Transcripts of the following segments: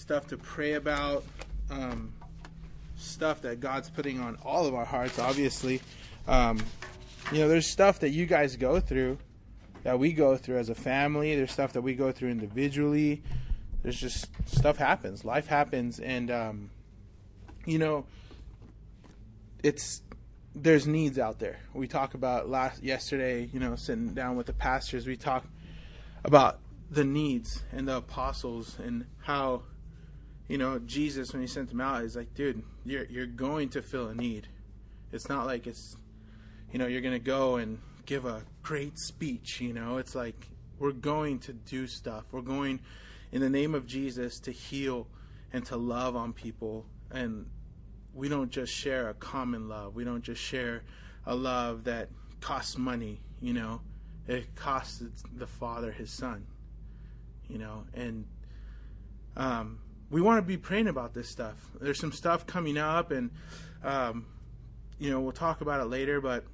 stuff to pray about, um, stuff that God's putting on all of our hearts, obviously. Um, you know, there's stuff that you guys go through that we go through as a family. There's stuff that we go through individually. There's just stuff happens. Life happens, and um, you know, it's there's needs out there. We talk about last yesterday. You know, sitting down with the pastors, we talk about the needs and the apostles and how you know Jesus when he sent them out is like, dude, you're you're going to fill a need. It's not like it's you know you're gonna go and give a great speech. You know, it's like we're going to do stuff. We're going in the name of Jesus to heal and to love on people. And we don't just share a common love. We don't just share a love that costs money. You know, it costs the Father His Son. You know, and um, we want to be praying about this stuff. There's some stuff coming up, and um, you know we'll talk about it later, but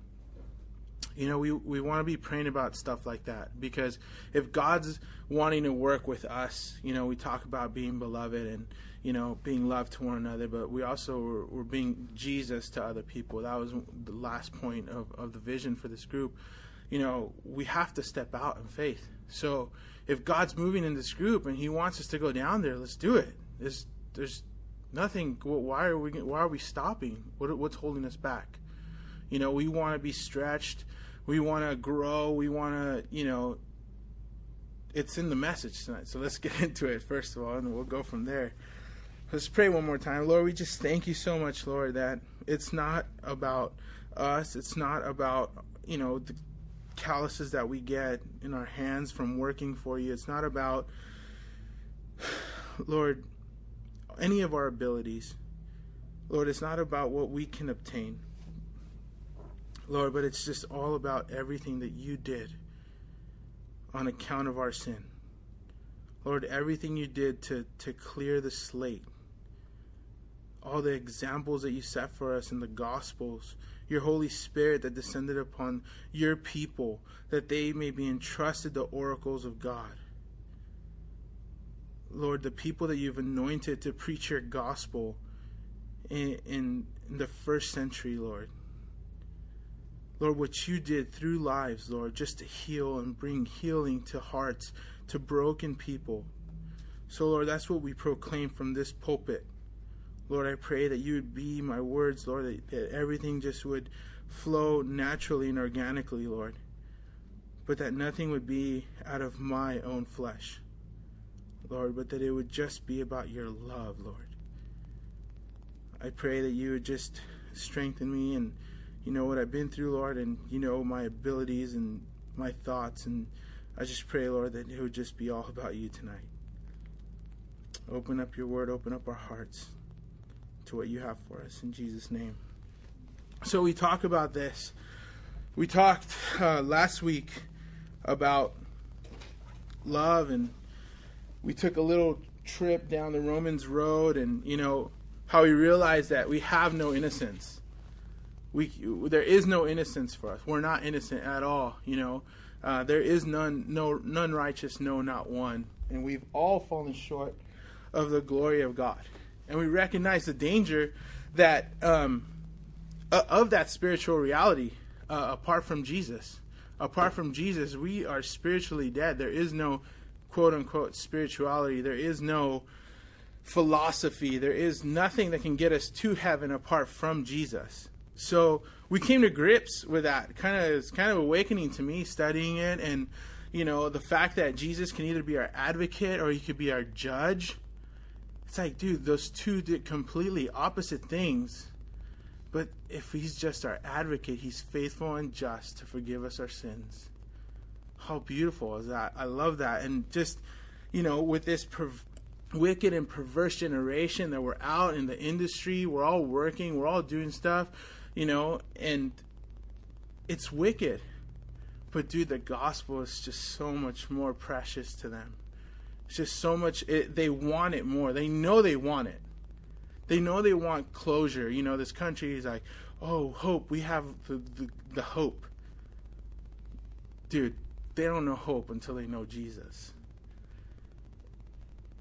you know, we, we want to be praying about stuff like that because if God's wanting to work with us, you know, we talk about being beloved and, you know, being loved to one another, but we also were, were being Jesus to other people. That was the last point of, of the vision for this group. You know, we have to step out in faith. So if God's moving in this group and He wants us to go down there, let's do it. There's, there's nothing. Why are we? Why are we stopping? What, what's holding us back? You know, we want to be stretched we want to grow. We want to, you know, it's in the message tonight. So let's get into it first of all, and we'll go from there. Let's pray one more time. Lord, we just thank you so much, Lord, that it's not about us. It's not about, you know, the calluses that we get in our hands from working for you. It's not about, Lord, any of our abilities. Lord, it's not about what we can obtain. Lord, but it's just all about everything that you did on account of our sin. Lord, everything you did to, to clear the slate, all the examples that you set for us in the Gospels, your Holy Spirit that descended upon your people, that they may be entrusted the oracles of God. Lord, the people that you've anointed to preach your gospel in, in, the first century, Lord. Lord, what you did through lives, Lord, just to heal and bring healing to hearts, to broken people. So, Lord, that's what we proclaim from this pulpit. Lord, I pray that you would be my words, Lord, that, that everything just would flow naturally and organically, Lord, but that nothing would be out of my own flesh, Lord, but that it would just be about your love, Lord. I pray that you would just strengthen me and you know what I've been through, Lord, and you know my abilities and my thoughts. And I just pray, Lord, that it would just be all about you tonight. Open up your word, open up our hearts to what you have for us in Jesus' name. So we talk about this. We talked uh, last week about love, and we took a little trip down the Romans road, and you know how we realized that we have no innocence we there is no innocence for us. We're not innocent at all. You know, uh, there is none, no none righteous, no, not one, and we've all fallen short of the glory of God. And we recognize the danger that um, of that spiritual reality uh, apart from Jesus. Apart from Jesus, we are spiritually dead. There is no quote unquote spirituality. There is no philosophy. There is nothing that can get us to heaven apart from Jesus. So we came to grips with that. Kind of it's kind of awakening to me studying it, and you know the fact that Jesus can either be our advocate or he could be our judge. It's like, dude, those two did completely opposite things. But if he's just our advocate, he's faithful and just to forgive us our sins. How beautiful is that? I love that. And just, you know, with this wicked and perverse generation that we're out in the industry, we're all working, we're all doing stuff you know, and it's wicked. But dude, the gospel is just so much more precious to them. It's just so much. It, they want it more. They know they want it. They know they want closure. You know, this country is like, oh, hope. We have the, the, the hope. Dude, they don't know hope until they know Jesus.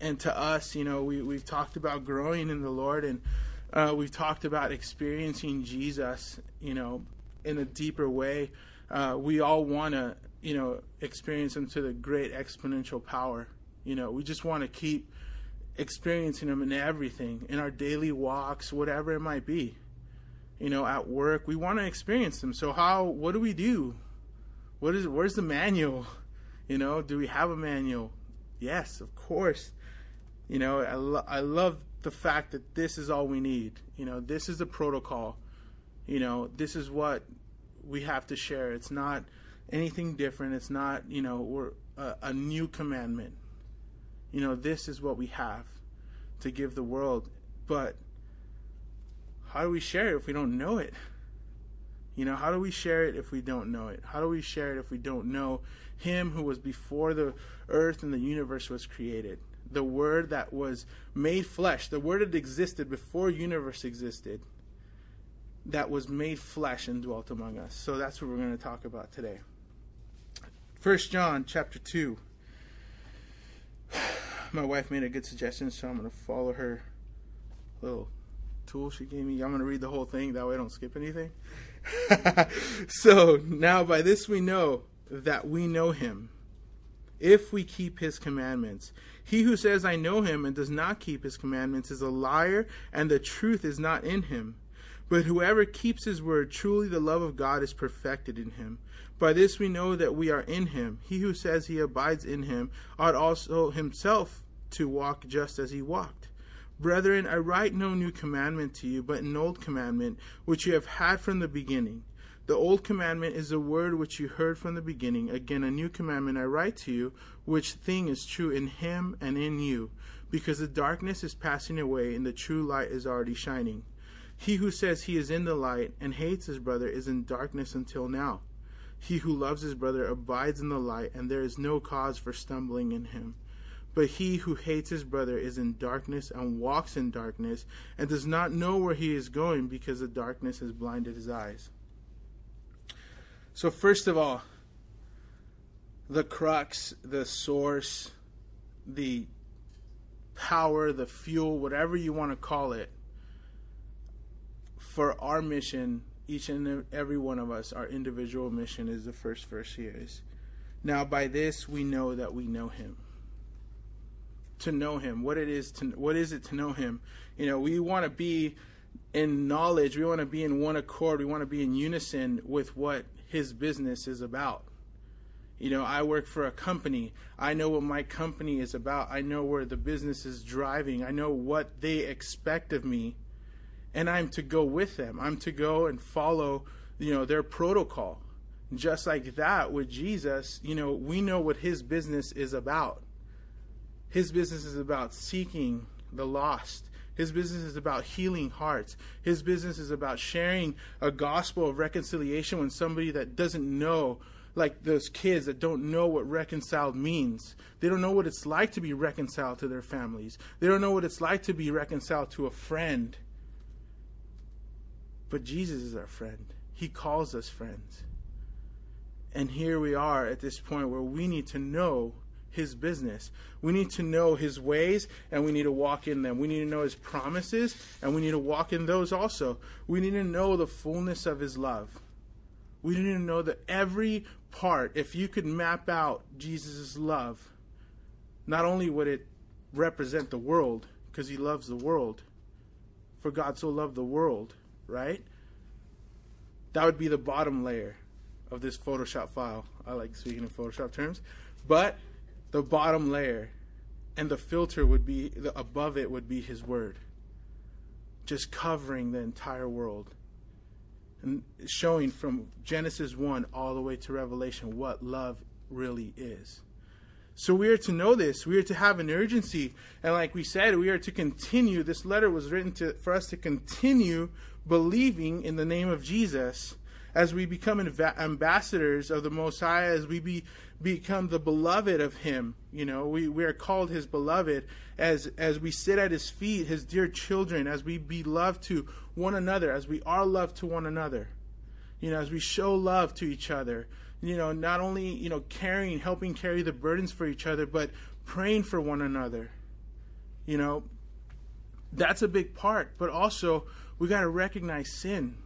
and to us, you know, we we've talked about growing in the Lord, and uh, we've talked about experiencing Jesus, you know, in a deeper way. Uh, we all want to, you know, experience Him to the great exponential power. You know, we just want to keep experiencing Him in everything, in our daily walks, whatever it might be. You know, at work, we want to experience Him. So, how? What do we do? What is? Where's the manual? You know, do we have a manual? Yes, of course. You know, I, lo- I love the fact that this is all we need. You know, this is the protocol. You know, this is what we have to share. It's not anything different. It's not, you know, we're a, a new commandment. You know, this is what we have to give the world. But how do we share it if we don't know it? You know, how do we share it if we don't know it? How do we share it if we don't know Him who was before the earth and the universe was created? the word that was made flesh, the word that existed before universe existed, that was made flesh and dwelt among us. So that's what we're going to talk about today. First John chapter 2. My wife made a good suggestion, so I'm going to follow her little tool she gave me. I'm going to read the whole thing, that way I don't skip anything. so now by this we know that we know him if we keep his commandments. He who says, I know him, and does not keep his commandments is a liar, and the truth is not in him. But whoever keeps his word, truly the love of God is perfected in him. By this we know that we are in him. He who says he abides in him ought also himself to walk just as he walked. Brethren, I write no new commandment to you, but an old commandment, which you have had from the beginning. The old commandment is the word which you heard from the beginning. Again, a new commandment I write to you, which thing is true in him and in you, because the darkness is passing away and the true light is already shining. He who says he is in the light and hates his brother is in darkness until now. He who loves his brother abides in the light, and there is no cause for stumbling in him. But he who hates his brother is in darkness and walks in darkness, and does not know where he is going because the darkness has blinded his eyes. So, first of all, the crux, the source, the power, the fuel, whatever you want to call it, for our mission, each and every one of us, our individual mission is the first verse here is. Now, by this we know that we know Him. To know Him, what it is to what is it to know Him? You know, we want to be in knowledge. We want to be in one accord. We want to be in unison with what his business is about. You know, I work for a company. I know what my company is about. I know where the business is driving. I know what they expect of me. And I'm to go with them. I'm to go and follow, you know, their protocol. Just like that with Jesus, you know, we know what his business is about. His business is about seeking the lost. His business is about healing hearts. His business is about sharing a gospel of reconciliation when somebody that doesn't know, like those kids that don't know what reconciled means. They don't know what it's like to be reconciled to their families. They don't know what it's like to be reconciled to a friend. But Jesus is our friend. He calls us friends. And here we are at this point where we need to know his business. We need to know his ways and we need to walk in them. We need to know his promises and we need to walk in those also. We need to know the fullness of his love. We need to know that every part, if you could map out Jesus' love, not only would it represent the world, because he loves the world, for God so loved the world, right? That would be the bottom layer of this Photoshop file. I like speaking in Photoshop terms. But the bottom layer and the filter would be the, above it would be his word. Just covering the entire world. And showing from genesis 1 all the way to revelation what love really is. So we are to know this. We are to have an urgency. And like we said we are to continue. This letter was written to, for us to continue believing in the name of jesus as we become ambassadors of the Most High, as we be, become the beloved of Him. You know, we, we are called His beloved as, as we sit at His feet, His dear children, as we be loved to one another, as we are loved to one another. You know, as we show love to each other. You know, not only, you know, carrying, helping carry the burdens for each other, but praying for one another. You know, that's a big part. But also, we got to recognize sin.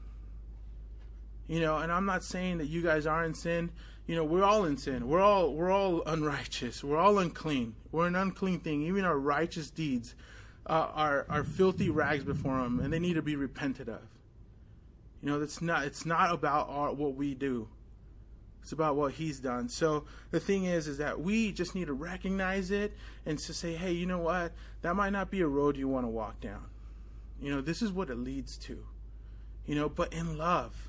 You know, and I'm not saying that you guys are in sin. You know, we're all in sin. We're all we're all unrighteous. We're all unclean. We're an unclean thing. Even our righteous deeds uh, are are filthy rags before Him, and they need to be repented of. You know, it's not it's not about our, what we do. It's about what He's done. So the thing is, is that we just need to recognize it and to say, hey, you know what? That might not be a road you want to walk down. You know, this is what it leads to. You know, but in love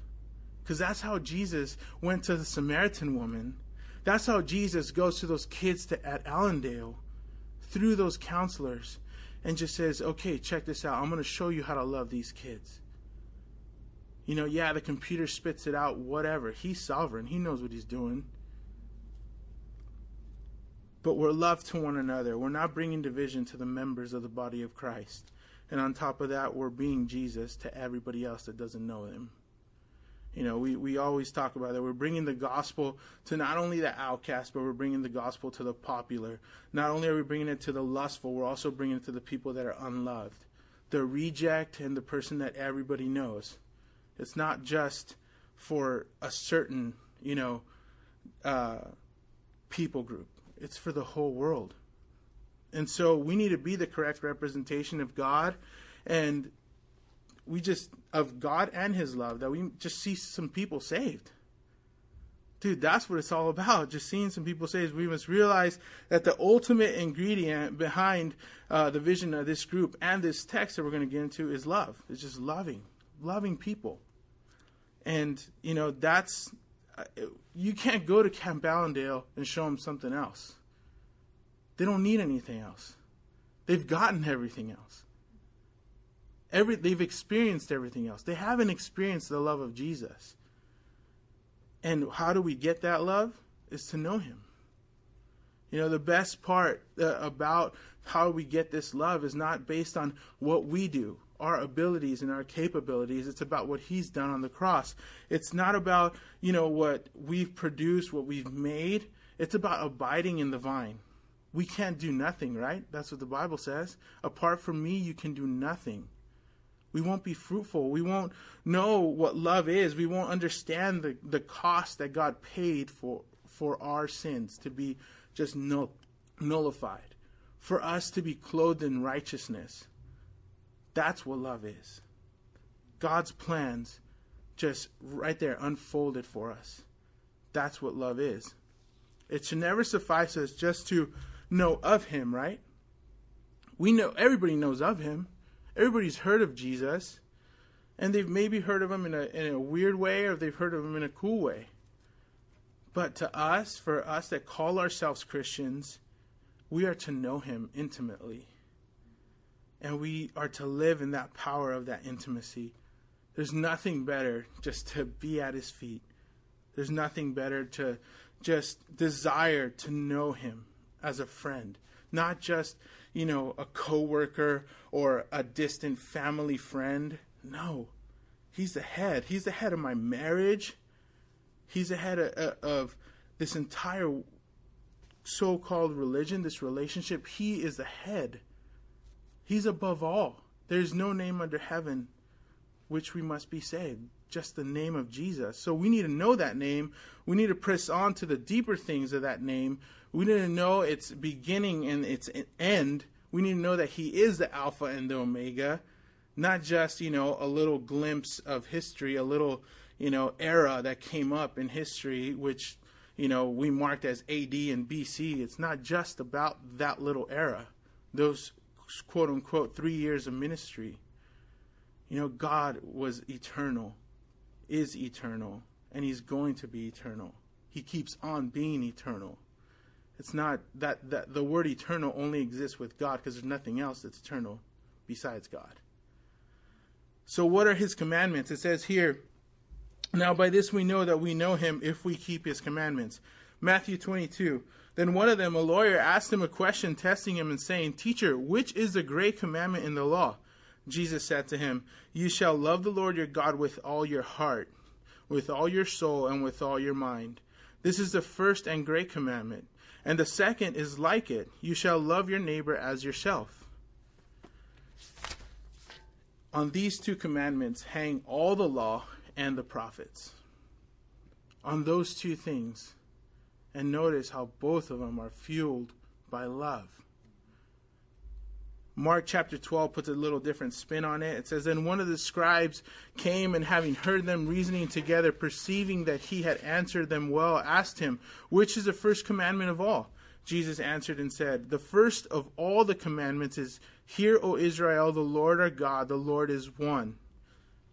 because that's how Jesus went to the Samaritan woman. That's how Jesus goes to those kids to, at Allendale through those counselors and just says, okay, check this out. I'm going to show you how to love these kids. You know, yeah, the computer spits it out, whatever. He's sovereign, he knows what he's doing. But we're love to one another. We're not bringing division to the members of the body of Christ. And on top of that, we're being Jesus to everybody else that doesn't know him. You know, we, we always talk about that. We're bringing the gospel to not only the outcast, but we're bringing the gospel to the popular. Not only are we bringing it to the lustful, we're also bringing it to the people that are unloved, the reject, and the person that everybody knows. It's not just for a certain, you know, uh, people group. It's for the whole world. And so we need to be the correct representation of God and we just of God and His love that we just see some people saved. Dude, that's what it's all about. Just seeing some people saved. We must realize that the ultimate ingredient behind uh, the vision of this group and this text that we're going to get into is love. It's just loving, loving people. And, you know, that's, uh, you can't go to Camp Allendale and show them something else. They don't need anything else. They've gotten everything else. Every, they've experienced everything else. They haven't experienced the love of Jesus. And how do we get that love? Is to know Him. You know, the best part uh, about how we get this love is not based on what we do, our abilities and our capabilities. It's about what He's done on the cross. It's not about, you know, what we've produced, what we've made. It's about abiding in the vine. We can't do nothing, right? That's what the Bible says. Apart from me, you can do nothing. We won't be fruitful. We won't know what love is. We won't understand the, the cost that God paid for, for our sins to be just null, nullified, for us to be clothed in righteousness. That's what love is. God's plans just right there unfolded for us. That's what love is. It should never suffice us just to know of Him, right? We know, everybody knows of Him everybody's heard of Jesus, and they've maybe heard of him in a in a weird way, or they've heard of him in a cool way. But to us, for us that call ourselves Christians, we are to know him intimately. And we are to live in that power of that intimacy. There's nothing better just to be at his feet. There's nothing better to just desire to know him as a friend, not just you know, a coworker or a distant family friend. No. He's the head. He's the head of my marriage. He's the head of, of this entire so called religion, this relationship. He is the head. He's above all. There's no name under heaven which we must be saved. Just the name of Jesus. So we need to know that name. We need to press on to the deeper things of that name we need to know its beginning and its end. We need to know that He is the Alpha and the Omega, not just, you know, a little glimpse of history, a little, you know, era that came up in history, which, you know, we marked as AD and BC. It's not just about that little era, those quote unquote three years of ministry. You know, God was eternal, is eternal, and He's going to be eternal. He keeps on being eternal. It's not that, that the word eternal only exists with God because there's nothing else that's eternal besides God. So, what are his commandments? It says here, Now by this we know that we know him if we keep his commandments. Matthew 22. Then one of them, a lawyer, asked him a question, testing him and saying, Teacher, which is the great commandment in the law? Jesus said to him, You shall love the Lord your God with all your heart, with all your soul, and with all your mind. This is the first and great commandment. And the second is like it you shall love your neighbor as yourself. On these two commandments hang all the law and the prophets. On those two things. And notice how both of them are fueled by love. Mark chapter 12 puts a little different spin on it. It says, Then one of the scribes came and having heard them reasoning together, perceiving that he had answered them well, asked him, Which is the first commandment of all? Jesus answered and said, The first of all the commandments is, Hear, O Israel, the Lord our God, the Lord is one.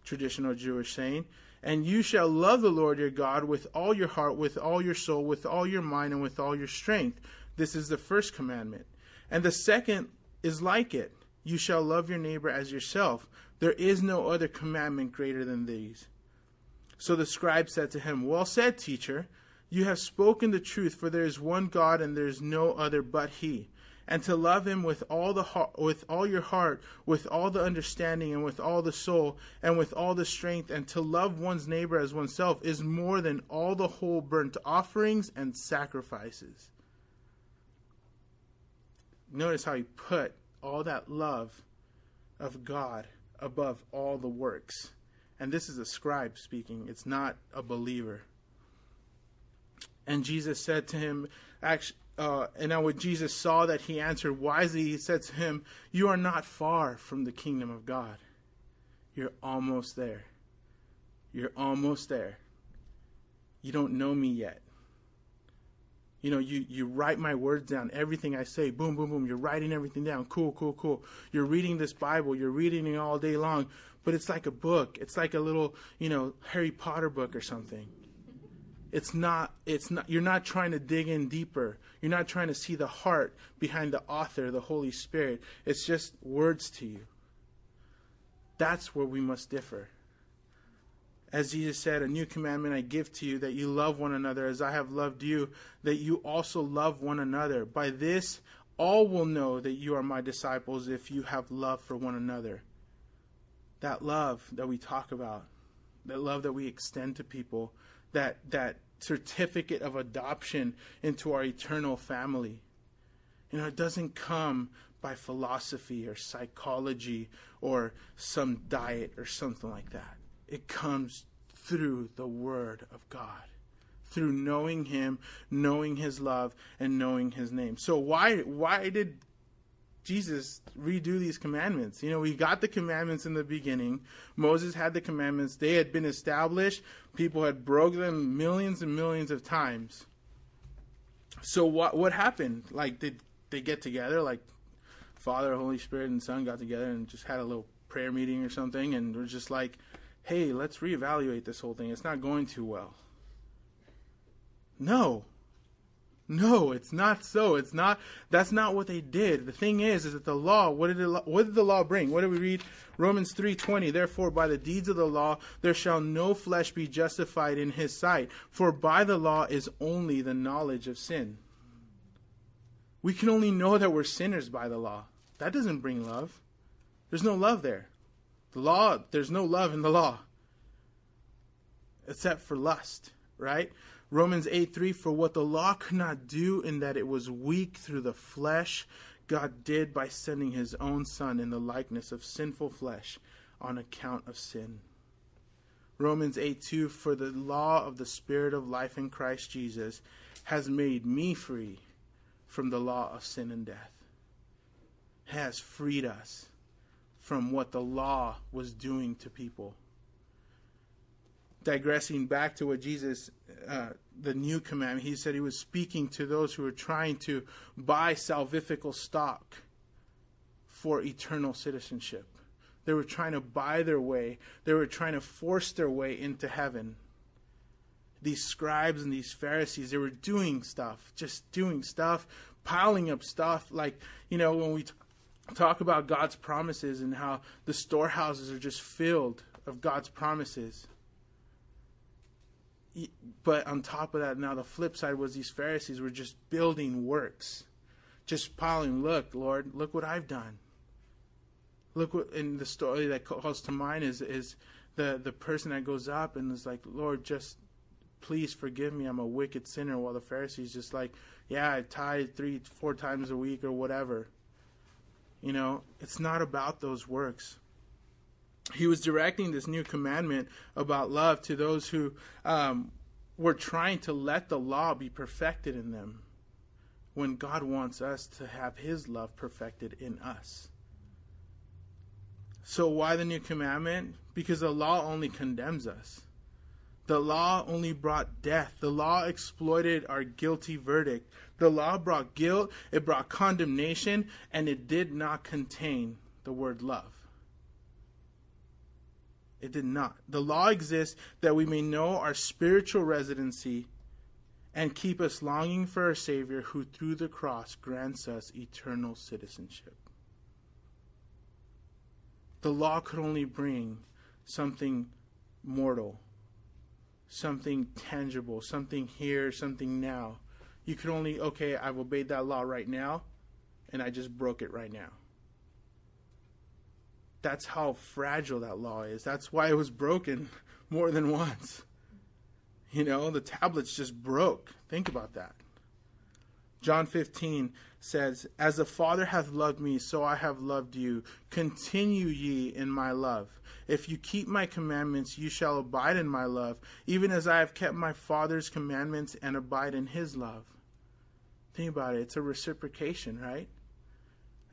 Traditional Jewish saying. And you shall love the Lord your God with all your heart, with all your soul, with all your mind, and with all your strength. This is the first commandment. And the second is like it You shall love your neighbor as yourself. There is no other commandment greater than these. So the scribe said to him, Well said, teacher. You have spoken the truth, for there is one God and there is no other but He. And to love Him with all the heart, with all your heart, with all the understanding, and with all the soul, and with all the strength, and to love one's neighbor as oneself is more than all the whole burnt offerings and sacrifices. Notice how He put all that love of God above all the works. And this is a scribe speaking, it's not a believer. And Jesus said to him, actually, uh, and now when Jesus saw that he answered wisely, he said to him, You are not far from the kingdom of God. You're almost there. You're almost there. You don't know me yet. You know, you, you write my words down, everything I say, boom, boom, boom. You're writing everything down. Cool, cool, cool. You're reading this Bible, you're reading it all day long, but it's like a book. It's like a little, you know, Harry Potter book or something it's not it's not you're not trying to dig in deeper you're not trying to see the heart behind the author the holy spirit it's just words to you that's where we must differ as jesus said a new commandment i give to you that you love one another as i have loved you that you also love one another by this all will know that you are my disciples if you have love for one another that love that we talk about that love that we extend to people that that certificate of adoption into our eternal family. You know, it doesn't come by philosophy or psychology or some diet or something like that. It comes through the Word of God, through knowing Him, knowing His love, and knowing His name. So why why did Jesus redo these commandments. You know, we got the commandments in the beginning. Moses had the commandments. They had been established. People had broke them millions and millions of times. So what what happened? Like did they get together like Father, Holy Spirit and Son got together and just had a little prayer meeting or something and we're just like, "Hey, let's reevaluate this whole thing. It's not going too well." No. No, it's not so. It's not. That's not what they did. The thing is, is that the law. What did it, What did the law bring? What did we read? Romans three twenty. Therefore, by the deeds of the law, there shall no flesh be justified in His sight. For by the law is only the knowledge of sin. We can only know that we're sinners by the law. That doesn't bring love. There's no love there. The law. There's no love in the law, except for lust. Right. Romans 8 3 For what the law could not do, in that it was weak through the flesh, God did by sending his own Son in the likeness of sinful flesh on account of sin. Romans 8 2 For the law of the Spirit of life in Christ Jesus has made me free from the law of sin and death, has freed us from what the law was doing to people digressing back to what Jesus, uh, the new commandment, he said he was speaking to those who were trying to buy salvifical stock for eternal citizenship. They were trying to buy their way, they were trying to force their way into heaven. These scribes and these Pharisees, they were doing stuff, just doing stuff, piling up stuff. Like, you know, when we talk about God's promises and how the storehouses are just filled of God's promises but on top of that, now the flip side was these Pharisees were just building works, just piling. Look, Lord, look what I've done. Look what in the story that calls to mind is is the the person that goes up and is like, Lord, just please forgive me. I'm a wicked sinner. While the Pharisees just like, yeah, I tithe three, four times a week or whatever. You know, it's not about those works. he was directing this new commandment about love to those who um, were trying to let the law be perfected in them when God wants us to have his love perfected in us. So, why the new commandment? Because the law only condemns us. The law only brought death. The law exploited our guilty verdict. The law brought guilt, it brought condemnation, and it did not contain the word love. It did not. The law exists that we may know our spiritual residency and keep us longing for our Savior who, through the cross, grants us eternal citizenship. The law could only bring something mortal, something tangible, something here, something now. You could only, okay, I've obeyed that law right now, and I just broke it right now. That's how fragile that law is. That's why it was broken more than once. You know, the tablets just broke. Think about that. John 15 says, As the Father hath loved me, so I have loved you. Continue ye in my love. If you keep my commandments, you shall abide in my love, even as I have kept my Father's commandments and abide in his love. Think about it. It's a reciprocation, right?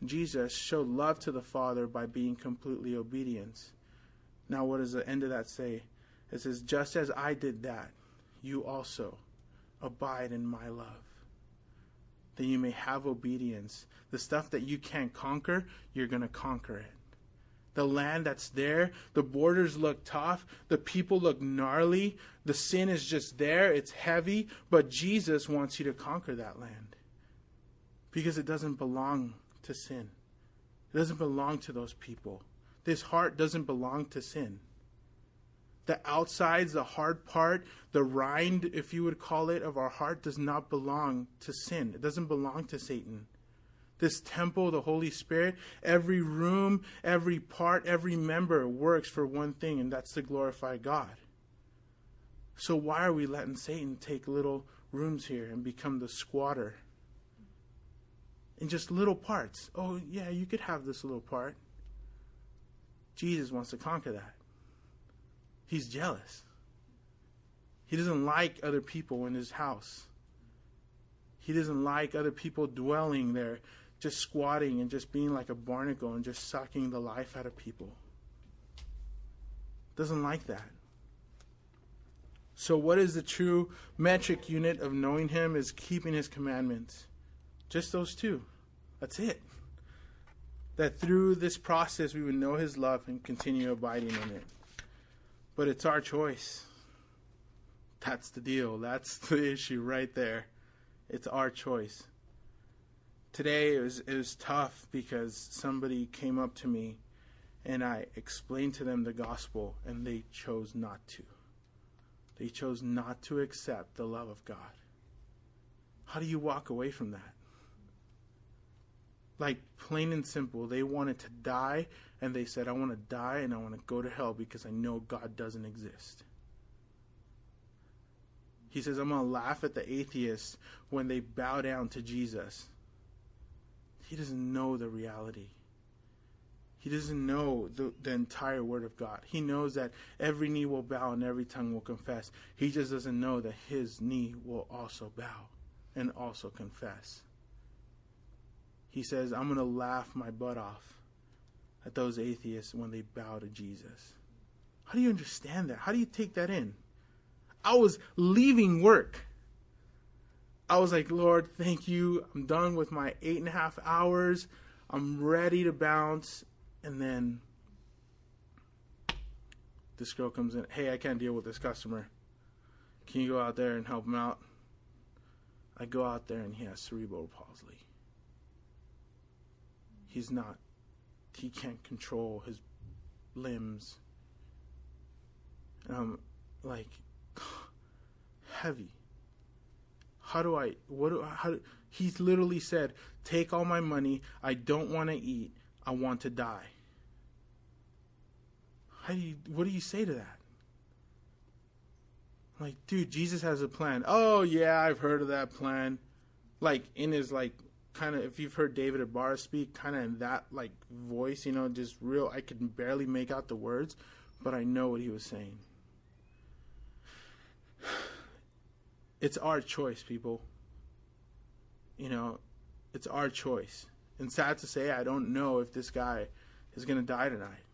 Jesus showed love to the Father by being completely obedient. Now, what does the end of that say? It says, Just as I did that, you also abide in my love. That you may have obedience. The stuff that you can't conquer, you're going to conquer it. The land that's there, the borders look tough, the people look gnarly, the sin is just there, it's heavy, but Jesus wants you to conquer that land. Because it doesn't belong to sin. It doesn't belong to those people. This heart doesn't belong to sin. The outsides, the hard part, the rind, if you would call it, of our heart does not belong to sin. It doesn't belong to Satan. This temple, the Holy Spirit, every room, every part, every member works for one thing, and that's to glorify God. So why are we letting Satan take little rooms here and become the squatter? In just little parts. Oh, yeah, you could have this little part. Jesus wants to conquer that. He's jealous. He doesn't like other people in his house. He doesn't like other people dwelling there, just squatting and just being like a barnacle and just sucking the life out of people. Doesn't like that. So, what is the true metric unit of knowing Him? Is keeping His commandments. Just those two. That's it. That through this process we would know His love and continue abiding in it. But it's our choice. That's the deal. That's the issue right there. It's our choice. Today it was it was tough because somebody came up to me and I explained to them the gospel and they chose not to. They chose not to accept the love of God. How do you walk away from that? Like plain and simple, they wanted to die and they said, I want to die and I want to go to hell because I know God doesn't exist. He says, I'm going to laugh at the atheists when they bow down to Jesus. He doesn't know the reality. He doesn't know the, the entire Word of God. He knows that every knee will bow and every tongue will confess. He just doesn't know that his knee will also bow and also confess. He says, I'm going to laugh my butt off at those atheists when they bow to Jesus. How do you understand that? How do you take that in? I was leaving work. I was like, Lord, thank you. I'm done with my eight and a half hours. I'm ready to bounce. And then this girl comes in. Hey, I can't deal with this customer. Can you go out there and help him out? I go out there and he has cerebral palsy. He's not he can't control his limbs. And I'm like heavy. How do I? What do? How? Do, he's literally said, "Take all my money. I don't want to eat. I want to die." How do you? What do you say to that? Like, dude, Jesus has a plan. Oh yeah, I've heard of that plan. Like in his like kind of if you've heard David Ibarra speak, kind of in that like voice, you know, just real. I can barely make out the words, but I know what he was saying. It's our choice, people. You know, it's our choice. And sad to say, I don't know if this guy is going to die tonight.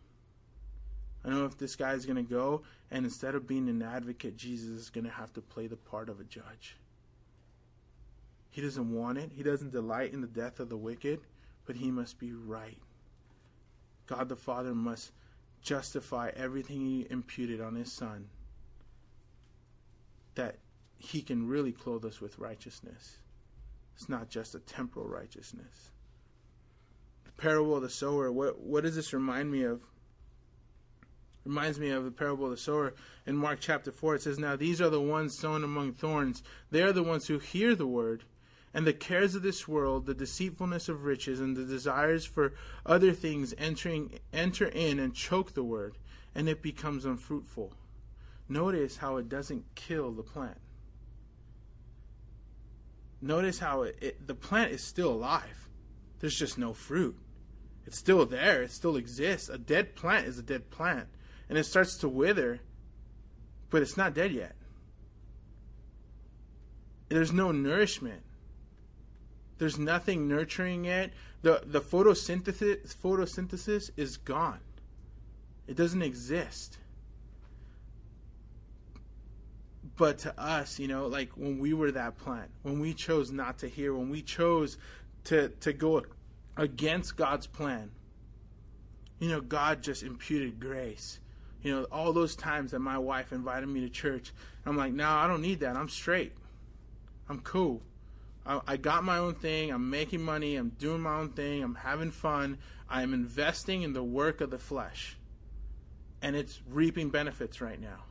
I don't know if this guy is going to go, and instead of being an advocate, Jesus is going to have to play the part of a judge. He doesn't want it. He doesn't delight in the death of the wicked, but he must be right. God the Father must justify everything he imputed on his Son, that he can really clothe us with righteousness. It's not just a temporal righteousness. The parable of the sower, what, what does this remind me of? reminds me of the parable of the sower in Mark chapter 4. It says, Now these are the ones sown among thorns. They are the ones who hear the word, and the cares of this world, the deceitfulness of riches, and the desires for other things entering enter in and choke the word, and it becomes unfruitful. Notice how it doesn't kill the plant. Notice how it, it, the plant is still alive. There's just no fruit. It's still there. It still exists. A dead plant is a dead plant and it starts to wither, but it's not dead yet. There's no nourishment. There's nothing nurturing it. The the photosynthesis photosynthesis is gone. It doesn't exist. But to us, you know, like when we were that plant, when we chose not to hear, when we chose to to go against God's plan, you know, God just imputed grace you know, all those times that my wife invited me to church, I'm like, no, I don't need that. I'm straight. I'm cool. I, I got my own thing. I'm making money. I'm doing my own thing. I'm having fun. I'm investing in the work of the flesh. And it's reaping benefits right now.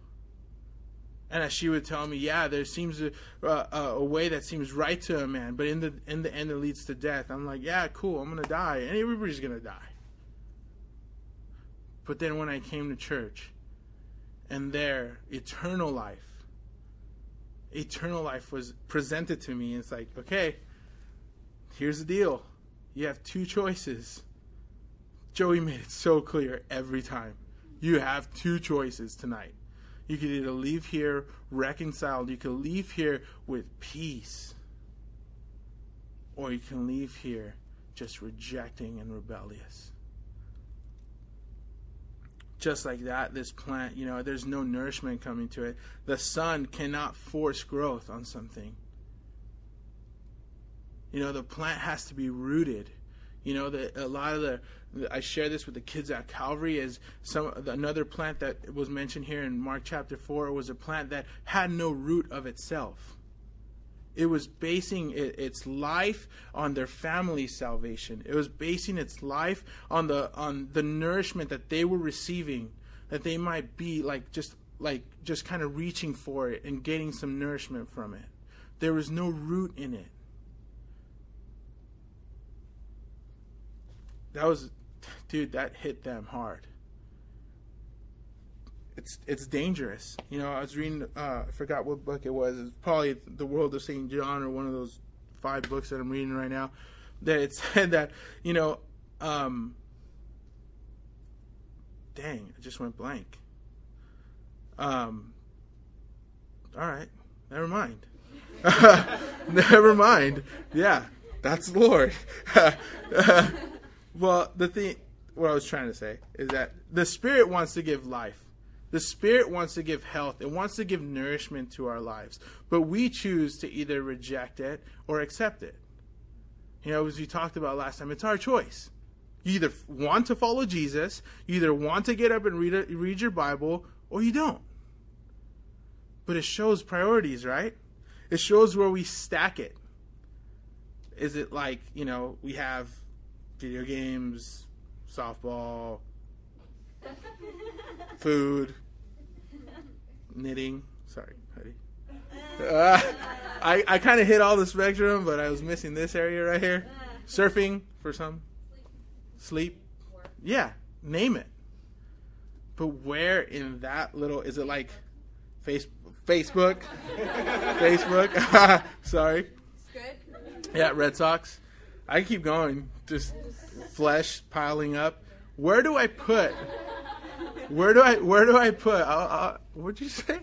And she would tell me, yeah, there seems a, a way that seems right to a man, but in the in the end, it leads to death. I'm like, yeah, cool. I'm gonna die, and everybody's gonna die. But then when I came to church, and there, eternal life, eternal life was presented to me. And it's like, okay, here's the deal. You have two choices. Joey made it so clear every time. You have two choices tonight. You could either leave here reconciled, you could leave here with peace, or you can leave here just rejecting and rebellious just like that, this plant, you know, there's no nourishment coming to it. The sun cannot force growth on something. You know, the plant has to be rooted. You know, the, a lot of the, I share this with the kids at Calvary as some another plant that was mentioned here in Mark chapter 4 was a plant that had no root of itself. It was basing its life on their family's salvation. It was basing its life on the on the nourishment that they were receiving, that they might be like just like just kind of reaching for it and getting some nourishment from it. There was no root in it. That was dude, that hit them hard it's it's dangerous. You know, I was reading. Uh, I forgot what book it was. It's probably the World of Saint John or one of those five books that I'm reading right now. That it said that you know, um, dang, I just went blank. Um, all right, never mind. never mind. Yeah, that's the Lord. well, the thing, what I was trying to say is that the Spirit wants to give life the Spirit wants to give health, it wants to give nourishment to our lives, but we choose to either reject it or accept it. You know, as we talked about last time, it's our choice. You either want to follow Jesus, you either want to get up and read, a, read your Bible, or you don't. But it shows priorities, right? It shows where we stack it. Is it like, you know, we have video games, softball, food, knitting. Sorry, Heidi. Uh, I I kind of hit all the spectrum, but I was missing this area right here. Surfing for some. Sleep. Yeah, name it. But where in that little is it like face Facebook? Facebook. Sorry. Yeah, Red Sox. I keep going, just flesh piling up. Where do I put? Where do I where do I put? I'll, I'll, what'd you say?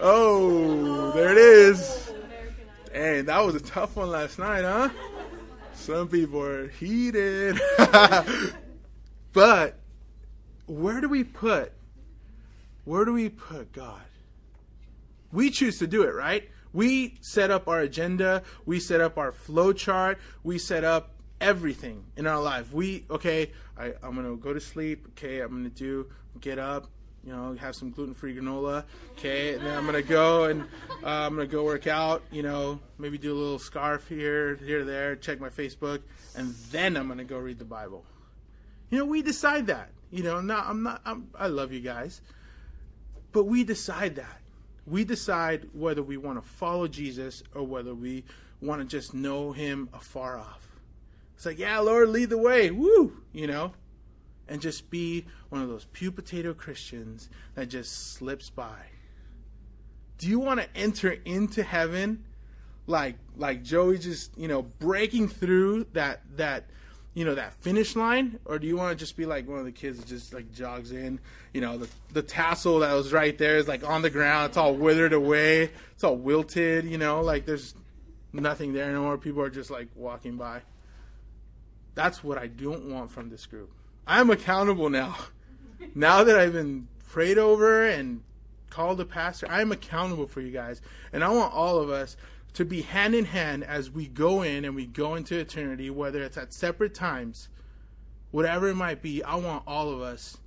Oh, there it is. Hey, that was a tough one last night, huh? Some people are heated. but where do we put? Where do we put God? We choose to do it, right? We set up our agenda, we set up our flow chart, we set up everything in our life. We okay, I, I'm gonna go to sleep, okay, I'm gonna do get up, you know, have some gluten free granola, okay, and then I'm gonna go and uh, I'm gonna go work out, you know, maybe do a little scarf here, here, there, check my Facebook, and then I'm gonna go read the Bible. You know, we decide that. You know, not I'm not I'm, I love you guys, but we decide that we decide whether we want to follow Jesus or whether we want to just know him afar off. It's like, yeah, Lord, lead the way. Woo! You know? And just be one of those pew potato Christians that just slips by. Do you want to enter into heaven like like Joey just, you know, breaking through that that you know that finish line or do you want to just be like one of the kids that just like jogs in? You know the the tassel that was right there is like on the ground. It's all withered away. It's all wilted you know? Like there's nothing there anymore people are just like walking by. That's what i don't want from this group. I'm accountable now. Now that i've been prayed over and called a pastor i'm accountable for you guys. And i want all of us to be hand in hand as we go in and we go into eternity, whether it's at separate times, whatever it might be, I want all of us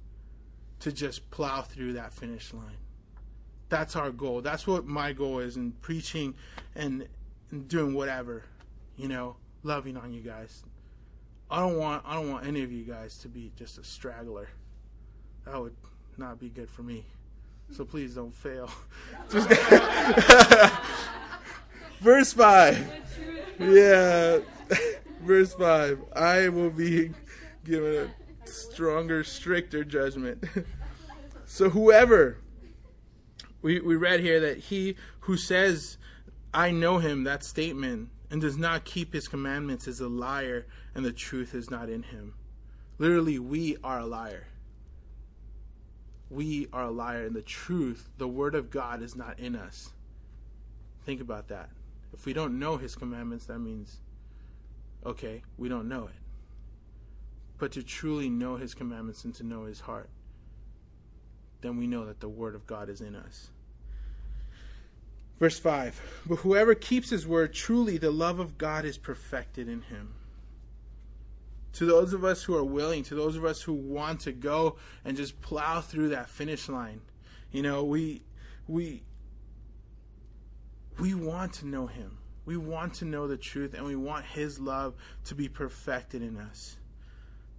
to just plow through that finish line. That's our goal. That's what my goal is in preaching and, doing whatever, you know, loving on you guys. I don't want I don't want any of you guys to be just a straggler. That would not be good for me. So please don't fail. Just Verse 5. Yeah. Verse 5. I will be given a stronger, stricter judgment. so whoever we, we read here that he who says, I know him, that statement, and does not keep his commandments is a liar, and the truth is not in him. Literally, we are a liar. We are a liar, and the truth, the word of God, is not in us. Think about that. If we don't know his commandments, that means, okay, we don't know it. But to truly know his commandments and to know his heart, then we know that the word of God is in us. Verse 5 But whoever keeps his word, truly the love of God is perfected in him. To those of us who are willing, to those of us who want to go and just plow through that finish line, you know, we we we want to know Him. We want to know the truth, and we want His love to be perfected in us.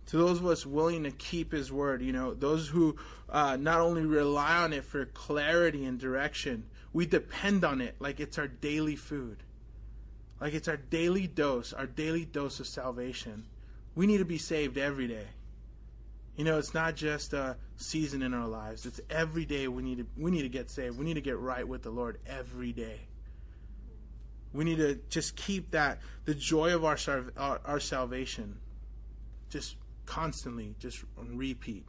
To those of us willing to keep His word, you know, those who uh, not only rely on it for clarity and direction, we depend on it like it's our daily food, like it's our daily dose, our daily dose of salvation. We need to be saved every day. You know, it's not just a season in our lives. It's every day we need to we need to get saved. We need to get right with the Lord every day. We need to just keep that the joy of our our, our salvation, just constantly, just repeat.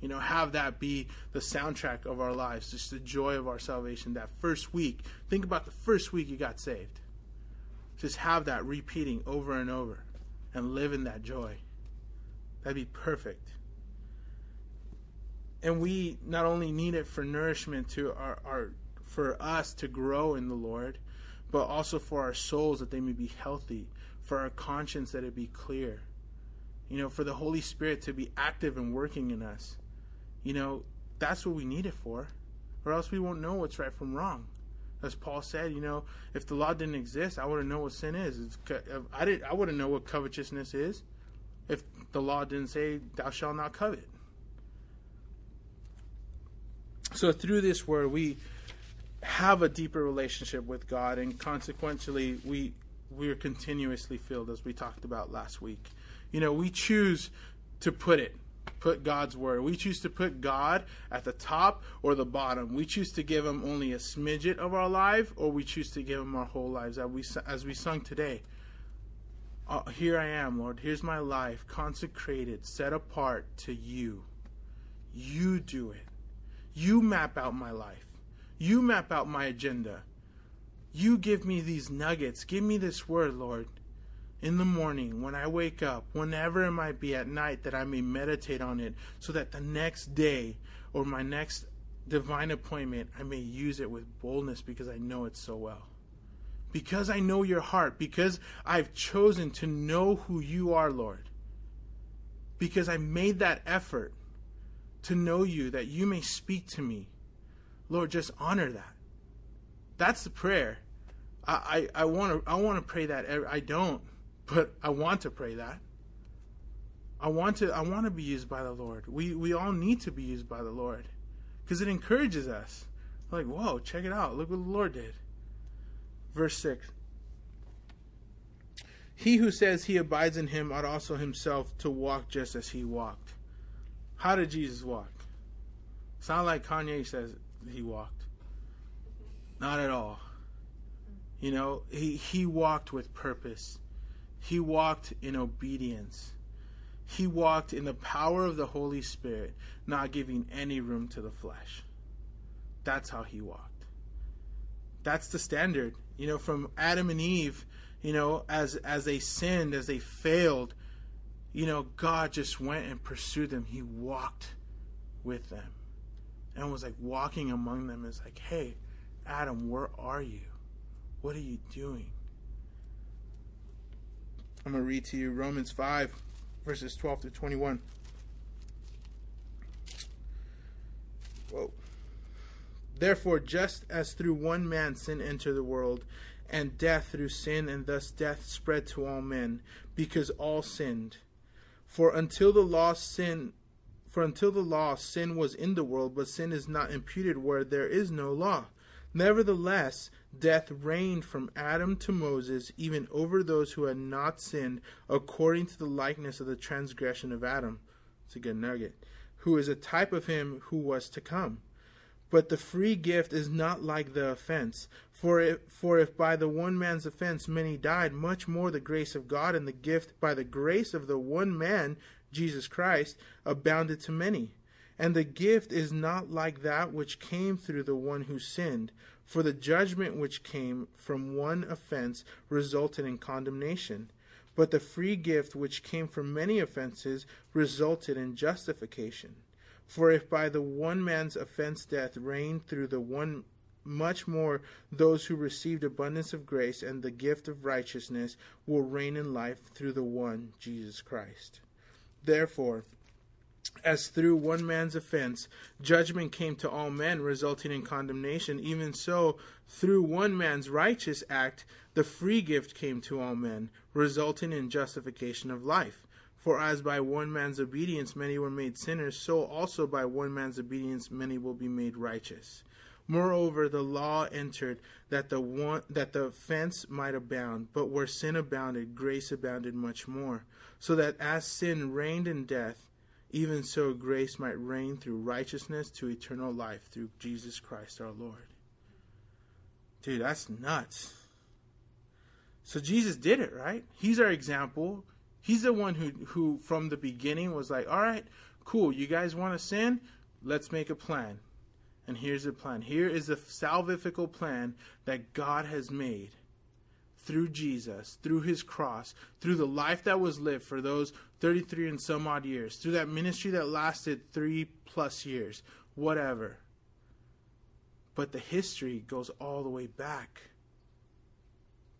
You know, have that be the soundtrack of our lives, just the joy of our salvation. That first week, think about the first week you got saved. Just have that repeating over and over, and live in that joy. That'd be perfect. And we not only need it for nourishment to our, our for us to grow in the Lord, but also for our souls that they may be healthy, for our conscience that it be clear. You know, for the Holy Spirit to be active and working in us. You know, that's what we need it for, or else we won't know what's right from wrong. As Paul said, you know, if the law didn't exist, I wouldn't know what sin is. I didn't, I wouldn't know what covetousness is, if the law didn't say, "Thou shalt not covet." So through this word, we have a deeper relationship with God, and consequently, we we are continuously filled, as we talked about last week. You know, we choose to put it, put God's word. We choose to put God at the top or the bottom. We choose to give Him only a smidget of our life, or we choose to give Him our whole lives, as we as we sung today. uh, here I am, Lord. Here's my life, consecrated, set apart to you. You do it. You map out my life. You map out my agenda. You give me these nuggets. Give me this word, Lord, in the morning, when I wake up, whenever it might be at night, that I may meditate on it so that the next day or my next divine appointment, I may use it with boldness because I know it so well. Because I know your heart, because I've chosen to know who you are, Lord. Because I made that effort to know you, that you may speak to me. Lord, just honor that. That's the prayer. I, I, want to I want to pray that. I don't, but I want to pray that. I want to I want to be used by the Lord. We we all need to be used by the Lord because it encourages us. Like, whoa, check it out. Look what the Lord did. Verse 6. He who says he abides in him ought also himself to walk just as he walked. How did Jesus walk? Sound like Kanye says he walked. Not at all. You know, he, he walked with purpose. He walked in obedience. He walked in the power of the Holy Spirit, not giving any room to the flesh. That's how he walked. That's the standard. You know, from Adam and Eve, you know, as as they sinned, as they failed, you know, God just went and pursued them. He walked with them. And was like walking among them is like, hey, Adam, where are you? What are you doing? I'm going to read to you Romans 5, verses 12 to 21. Whoa. Therefore, just as through one man sin entered the world, and death through sin, and thus death spread to all men, because all sinned. For until the law sin for until the law sin was in the world, but sin is not imputed where there is no law. Nevertheless, death reigned from Adam to Moses, even over those who had not sinned, according to the likeness of the transgression of Adam. It's a good nugget. Who is a type of him who was to come. But the free gift is not like the offense. For if, for if by the one man's offense many died, much more the grace of God and the gift by the grace of the one man, Jesus Christ, abounded to many. And the gift is not like that which came through the one who sinned. For the judgment which came from one offense resulted in condemnation. But the free gift which came from many offenses resulted in justification. For if by the one man's offense death reigned through the one, much more those who received abundance of grace and the gift of righteousness will reign in life through the one, Jesus Christ. Therefore, as through one man's offense judgment came to all men, resulting in condemnation, even so, through one man's righteous act, the free gift came to all men, resulting in justification of life. For as by one man's obedience many were made sinners, so also by one man's obedience many will be made righteous. Moreover, the law entered that the one that the offense might abound, but where sin abounded, grace abounded much more, so that as sin reigned in death, even so grace might reign through righteousness to eternal life through Jesus Christ our Lord. Dude, that's nuts. So Jesus did it, right? He's our example. He's the one who who from the beginning was like, "All right, cool. You guys want to sin? Let's make a plan." And here's the plan. Here is the salvifical plan that God has made through Jesus, through his cross, through the life that was lived for those 33 and some odd years, through that ministry that lasted three plus years, whatever. But the history goes all the way back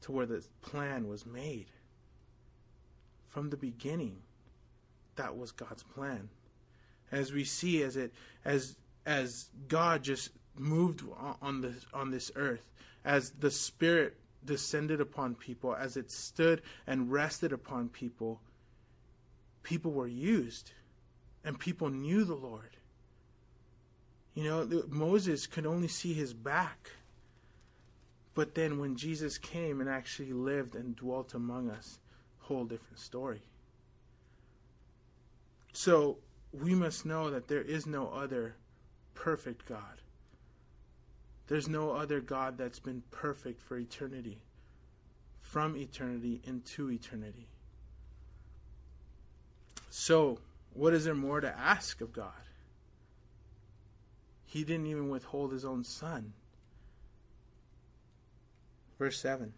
to where the plan was made. From the beginning, that was God's plan. As we see as it as as God just moved on this on this earth, as the Spirit descended upon people, as it stood and rested upon people, people were used, and people knew the Lord. You know, Moses could only see his back. But then when Jesus came and actually lived and dwelt among us, whole different story. So we must know that there is no other perfect God. There's no other God that's been perfect for eternity, from eternity into eternity. So, what is there more to ask of God? He didn't even withhold his own son. Verse 7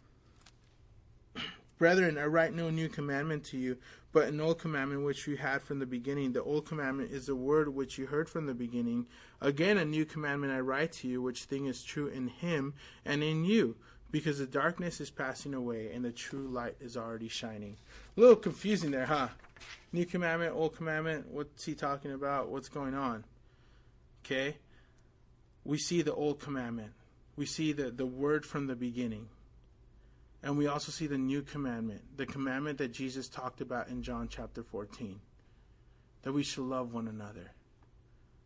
Brethren, I write no new commandment to you, but an old commandment which you had from the beginning. The old commandment is the word which you heard from the beginning. Again, a new commandment I write to you, which thing is true in him and in you, because the darkness is passing away and the true light is already shining. A little confusing there, huh? New commandment, old commandment. What's he talking about? What's going on? Okay? We see the old commandment. We see the, the word from the beginning. And we also see the new commandment, the commandment that Jesus talked about in John chapter 14, that we should love one another.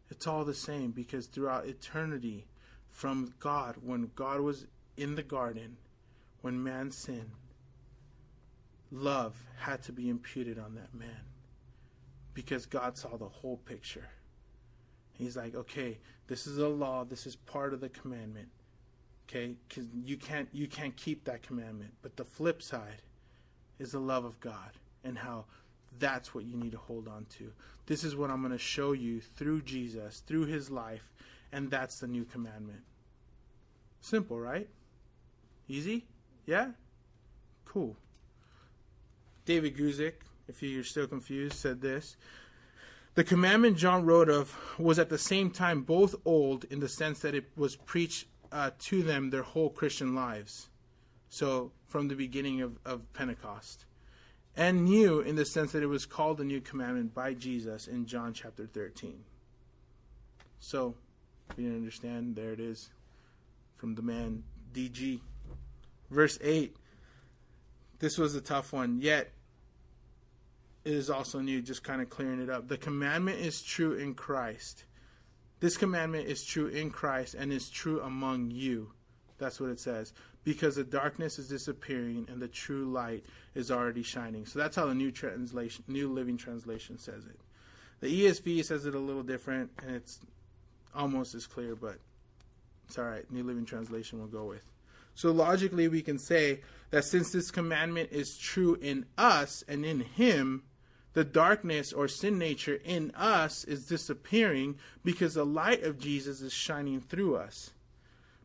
It's all the same because throughout eternity, from God, when God was in the garden, when man sinned, love had to be imputed on that man because God saw the whole picture. He's like, okay, this is a law, this is part of the commandment. Okay, because you can't you can't keep that commandment. But the flip side is the love of God and how that's what you need to hold on to. This is what I'm going to show you through Jesus, through his life, and that's the new commandment. Simple, right? Easy? Yeah? Cool. David Guzik, if you're still confused, said this. The commandment John wrote of was at the same time both old in the sense that it was preached uh, to them their whole Christian lives. So, from the beginning of, of Pentecost. And new in the sense that it was called the new commandment by Jesus in John chapter 13. So, if you didn't understand, there it is from the man DG. Verse 8. This was a tough one. Yet, it is also new, just kind of clearing it up. The commandment is true in Christ. This commandment is true in Christ and is true among you. That's what it says. Because the darkness is disappearing and the true light is already shining. So that's how the new translation, New Living Translation says it. The ESV says it a little different and it's almost as clear, but it's all right. New Living Translation will go with. So logically, we can say that since this commandment is true in us and in Him, the darkness or sin nature in us is disappearing because the light of Jesus is shining through us.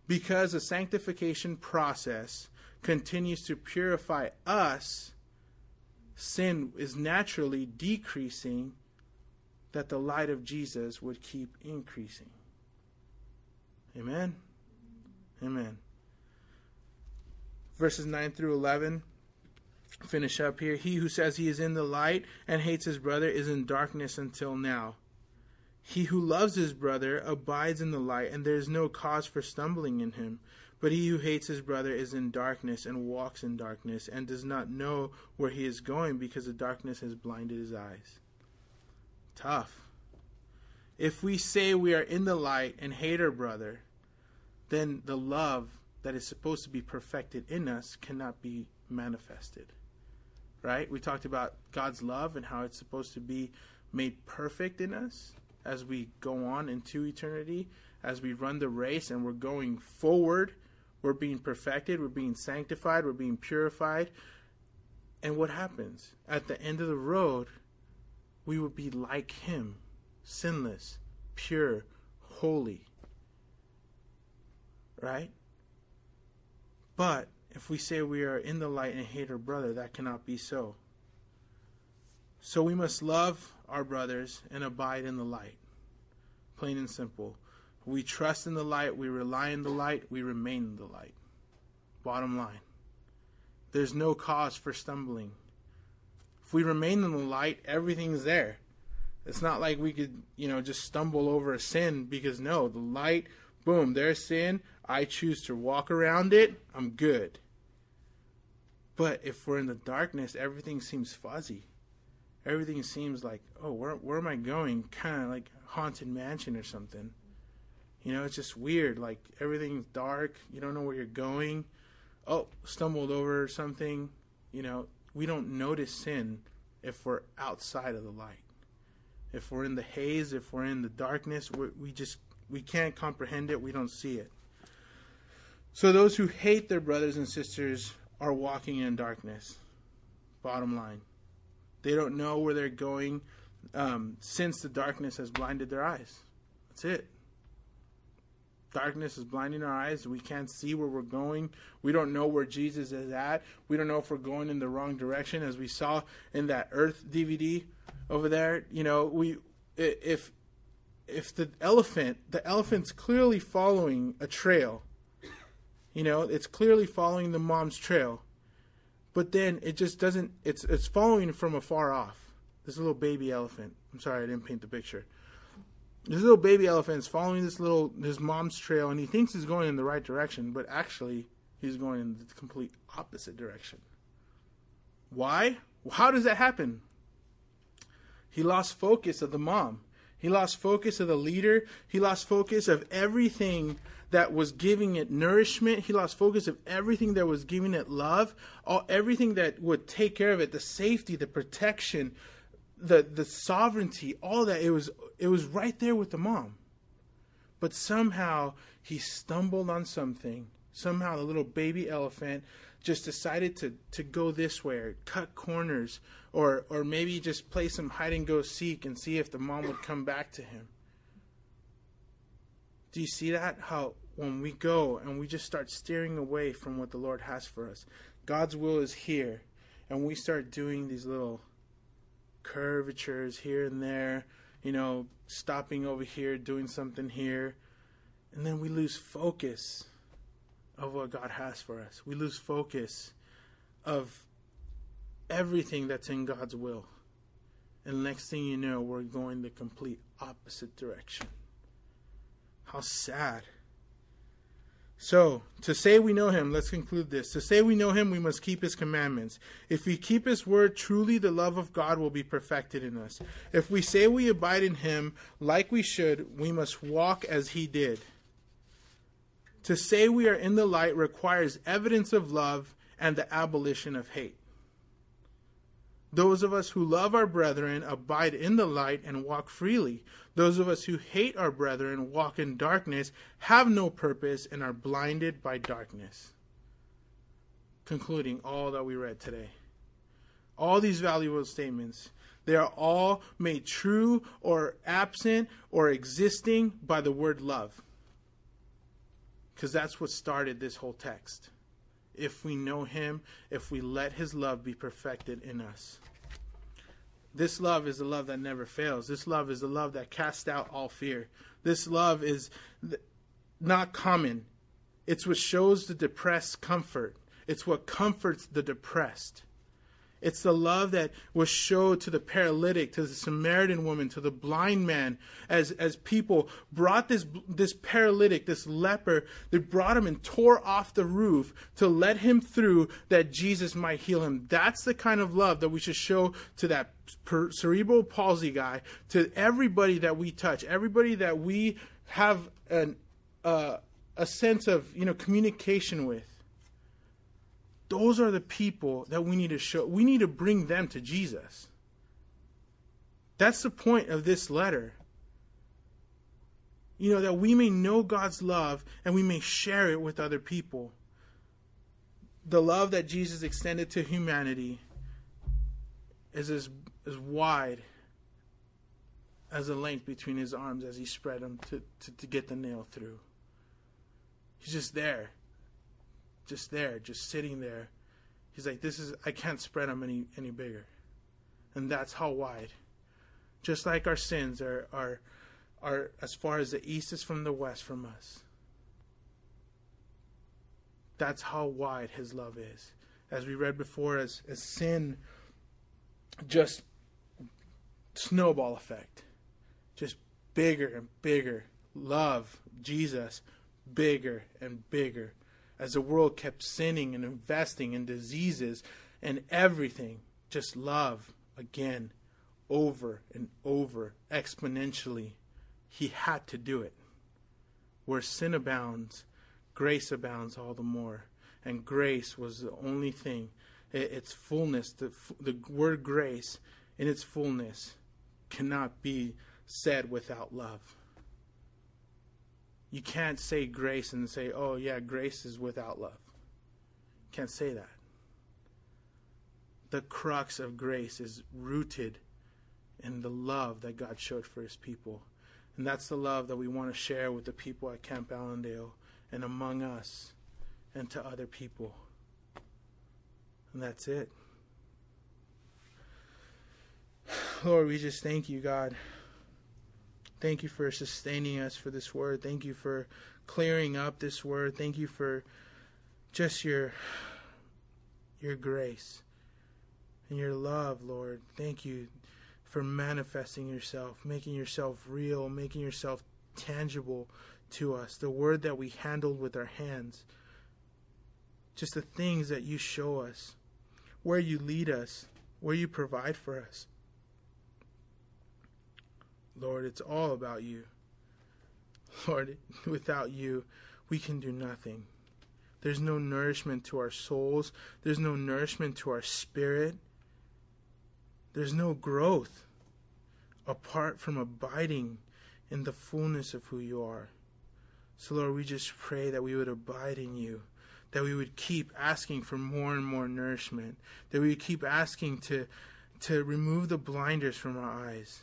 Because the sanctification process continues to purify us, sin is naturally decreasing, that the light of Jesus would keep increasing. Amen. Amen. Verses 9 through 11 finish up here. He who says he is in the light and hates his brother is in darkness until now. He who loves his brother abides in the light, and there is no cause for stumbling in him. But he who hates his brother is in darkness and walks in darkness, and does not know where he is going because the darkness has blinded his eyes. Tough. If we say we are in the light and hate our brother, then the love that is supposed to be perfected in us cannot be manifested right? We talked about God's love and how it's supposed to be made perfect in us as we go on into eternity, as we run the race and we're going forward. We're being perfected, we're being sanctified, we're being purified. And what happens? At the end of the road, we will be like Him, sinless, pure, holy. Right? But if we say we are in the light and hate our brother, that cannot be so. So we must love our brothers and abide in the light. Plain and simple. We trust in the light, we rely in the light, we remain in the light. Bottom line. There's no cause for stumbling. If we remain in the light, everything's there. It's not like we could, you know, just stumble over a sin because no, the light, boom, there's sin. I choose to walk around it. I'm good. But if we're in the darkness, everything seems fuzzy. Everything seems like, oh, where where am I going? Kind of like haunted mansion or something. You know, it's just weird. Like everything's dark. You don't know where you're going. Oh, stumbled over something. You know, we don't notice sin if we're outside of the light. If we're in the haze, if we're in the darkness, we we just we can't comprehend it. We don't see it. So those who hate their brothers and sisters are walking in darkness. Bottom line. They don't know where they're going um, since the darkness has blinded their eyes. That's it. Darkness is blinding our eyes. We can't see where we're going. We don't know where Jesus is at. We don't know if we're going in the wrong direction, as we saw in that Earth DVD over there. You know, we if if the elephant, the elephant's clearly following a trail. You know, it's clearly following the mom's trail, but then it just doesn't. It's it's following from afar off. This little baby elephant. I'm sorry, I didn't paint the picture this little baby elephant is following this little his mom's trail and he thinks he's going in the right direction but actually he's going in the complete opposite direction why how does that happen he lost focus of the mom he lost focus of the leader he lost focus of everything that was giving it nourishment he lost focus of everything that was giving it love all everything that would take care of it the safety the protection the the sovereignty, all that it was it was right there with the mom. But somehow he stumbled on something. Somehow the little baby elephant just decided to, to go this way or cut corners or or maybe just play some hide and go seek and see if the mom would come back to him. Do you see that? How when we go and we just start steering away from what the Lord has for us, God's will is here, and we start doing these little curvatures here and there, you know, stopping over here, doing something here. And then we lose focus of what God has for us. We lose focus of everything that's in God's will. And next thing you know, we're going the complete opposite direction. How sad. So, to say we know him, let's conclude this. To say we know him, we must keep his commandments. If we keep his word, truly the love of God will be perfected in us. If we say we abide in him like we should, we must walk as he did. To say we are in the light requires evidence of love and the abolition of hate. Those of us who love our brethren abide in the light and walk freely. Those of us who hate our brethren walk in darkness, have no purpose, and are blinded by darkness. Concluding all that we read today. All these valuable statements, they are all made true or absent or existing by the word love. Because that's what started this whole text if we know Him, if we let His love be perfected in us. This love is the love that never fails. This love is the love that casts out all fear. This love is not common. It's what shows the depressed comfort. It's what comforts the depressed. It's the love that was showed to the paralytic, to the Samaritan woman, to the blind man, as, as people brought this, this paralytic, this leper, they brought him and tore off the roof to let him through that Jesus might heal him. That's the kind of love that we should show to that cerebral palsy guy, to everybody that we touch, everybody that we have an, uh, a sense of you know communication with those are the people that we need to show. We need to bring them to Jesus. That's the point of this letter. You know, that we may know God's love and we may share it with other people. The love that Jesus extended to humanity is as, as wide as the length between his arms as he spread them to, to, to get the nail through. He's just there just there, just sitting there. He's like, this is, I can't spread them any, any bigger. And that's how wide. Just like our sins are, are, are as far as the east is from the west from us. That's how wide his love is. As we read before, as, as sin just snowball effect, just bigger and bigger. Love, Jesus, bigger and bigger as the world kept sinning and investing in diseases and everything, just love again, over and over, exponentially. He had to do it. Where sin abounds, grace abounds all the more. And grace was the only thing, its fullness, the, the word grace in its fullness cannot be said without love. You can't say grace and say, oh, yeah, grace is without love. Can't say that. the crux of grace is rooted in the love that God showed for his people. And that's the love that we want to share with the people at Camp Allendale and among us and to other people. And that's it. Lord, we just thank you, God. Thank you for sustaining us for this word. Thank you for clearing up this word. Thank you for just your your grace and your love, Lord. Thank you for manifesting yourself, making yourself real, making yourself tangible to us. The word that we handled with our hands. Just the things that you show us, where you lead us, where you provide for us. Lord, it's all about you. Lord, without you, we can do nothing. There's no nourishment to our souls, there's no nourishment to our spirit, there's no growth apart from abiding in the fullness of who you are. So, Lord, we just pray that we would abide in you, that we would keep asking for more and more nourishment, that we would keep asking to, to remove the blinders from our eyes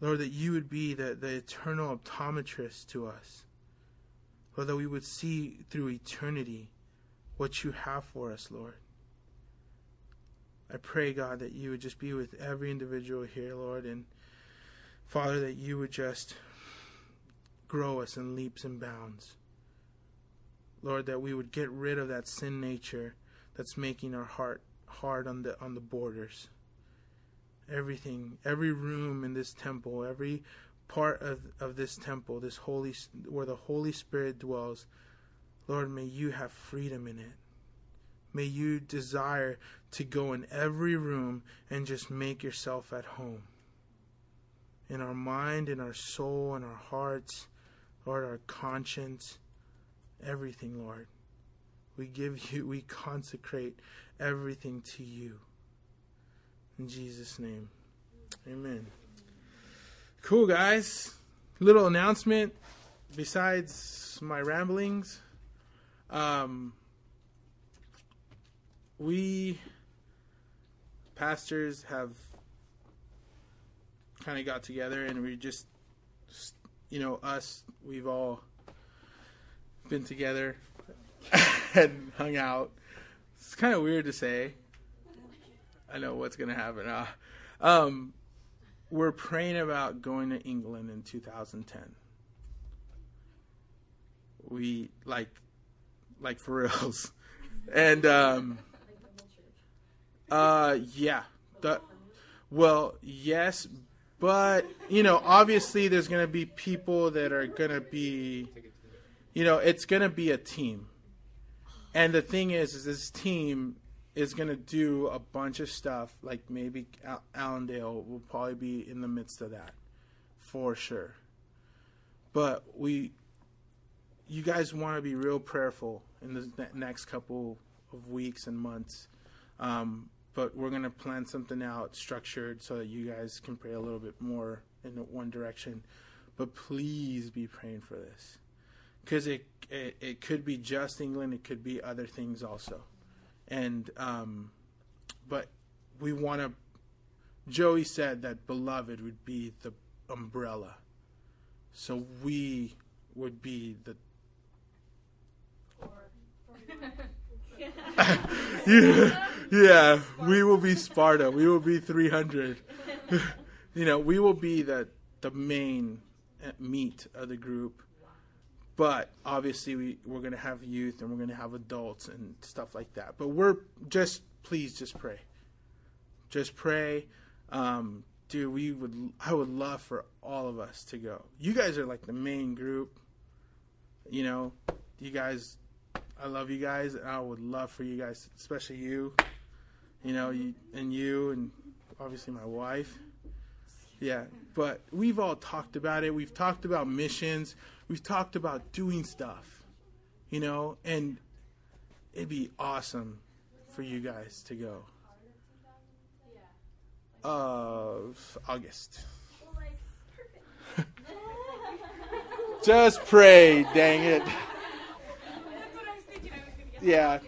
Lord, that you would be the, the eternal optometrist to us. Lord, that we would see through eternity what you have for us, Lord. I pray, God, that you would just be with every individual here, Lord, and Father, that you would just grow us in leaps and bounds. Lord, that we would get rid of that sin nature that's making our heart hard on the on the borders everything, every room in this temple, every part of, of this temple, this holy where the Holy Spirit dwells, Lord, may you have freedom in it. May you desire to go in every room and just make yourself at home. In our mind, in our soul, in our hearts, Lord, our conscience, everything, Lord. We give you, we consecrate everything to you. In Jesus' name. Amen. Cool, guys. Little announcement besides my ramblings. Um, we pastors have kind of got together and we just, you know, us, we've all been together and hung out. It's kind of weird to say. I know what's going to happen. Uh, um, we're praying about going to England in 2010. We like, like for reals, and um, uh, yeah, the, well, yes, but you know, obviously, there's going to be people that are going to be, you know, it's going to be a team, and the thing is, is this team is going to do a bunch of stuff. Like maybe Allendale will probably be in the midst of that for sure. But we, you guys want to be real prayerful in the next couple of weeks and months. Um, but we're going to plan something out structured so that you guys can pray a little bit more in one direction. But please be praying for this because it, it, it could be just England, it could be other things also and um, but we want to. Joey said that beloved would be the umbrella, so we would be the. yeah, yeah, we will be Sparta. We will be 300. you know, we will be the the main uh, meat of the group but obviously we, we're going to have youth and we're going to have adults and stuff like that. But we're just please just pray. Just pray. Um, dude we would i would love for all of us to go. You guys are like the main group you know? You guys i love you guys and i would love for you guys especially you you know you and you and obviously my wife. Yeah but we've all talked about it. We've talked about missions we've talked about doing stuff, you know, and it'd be awesome for you guys to go. Of August. Just pray, dang it. Yeah,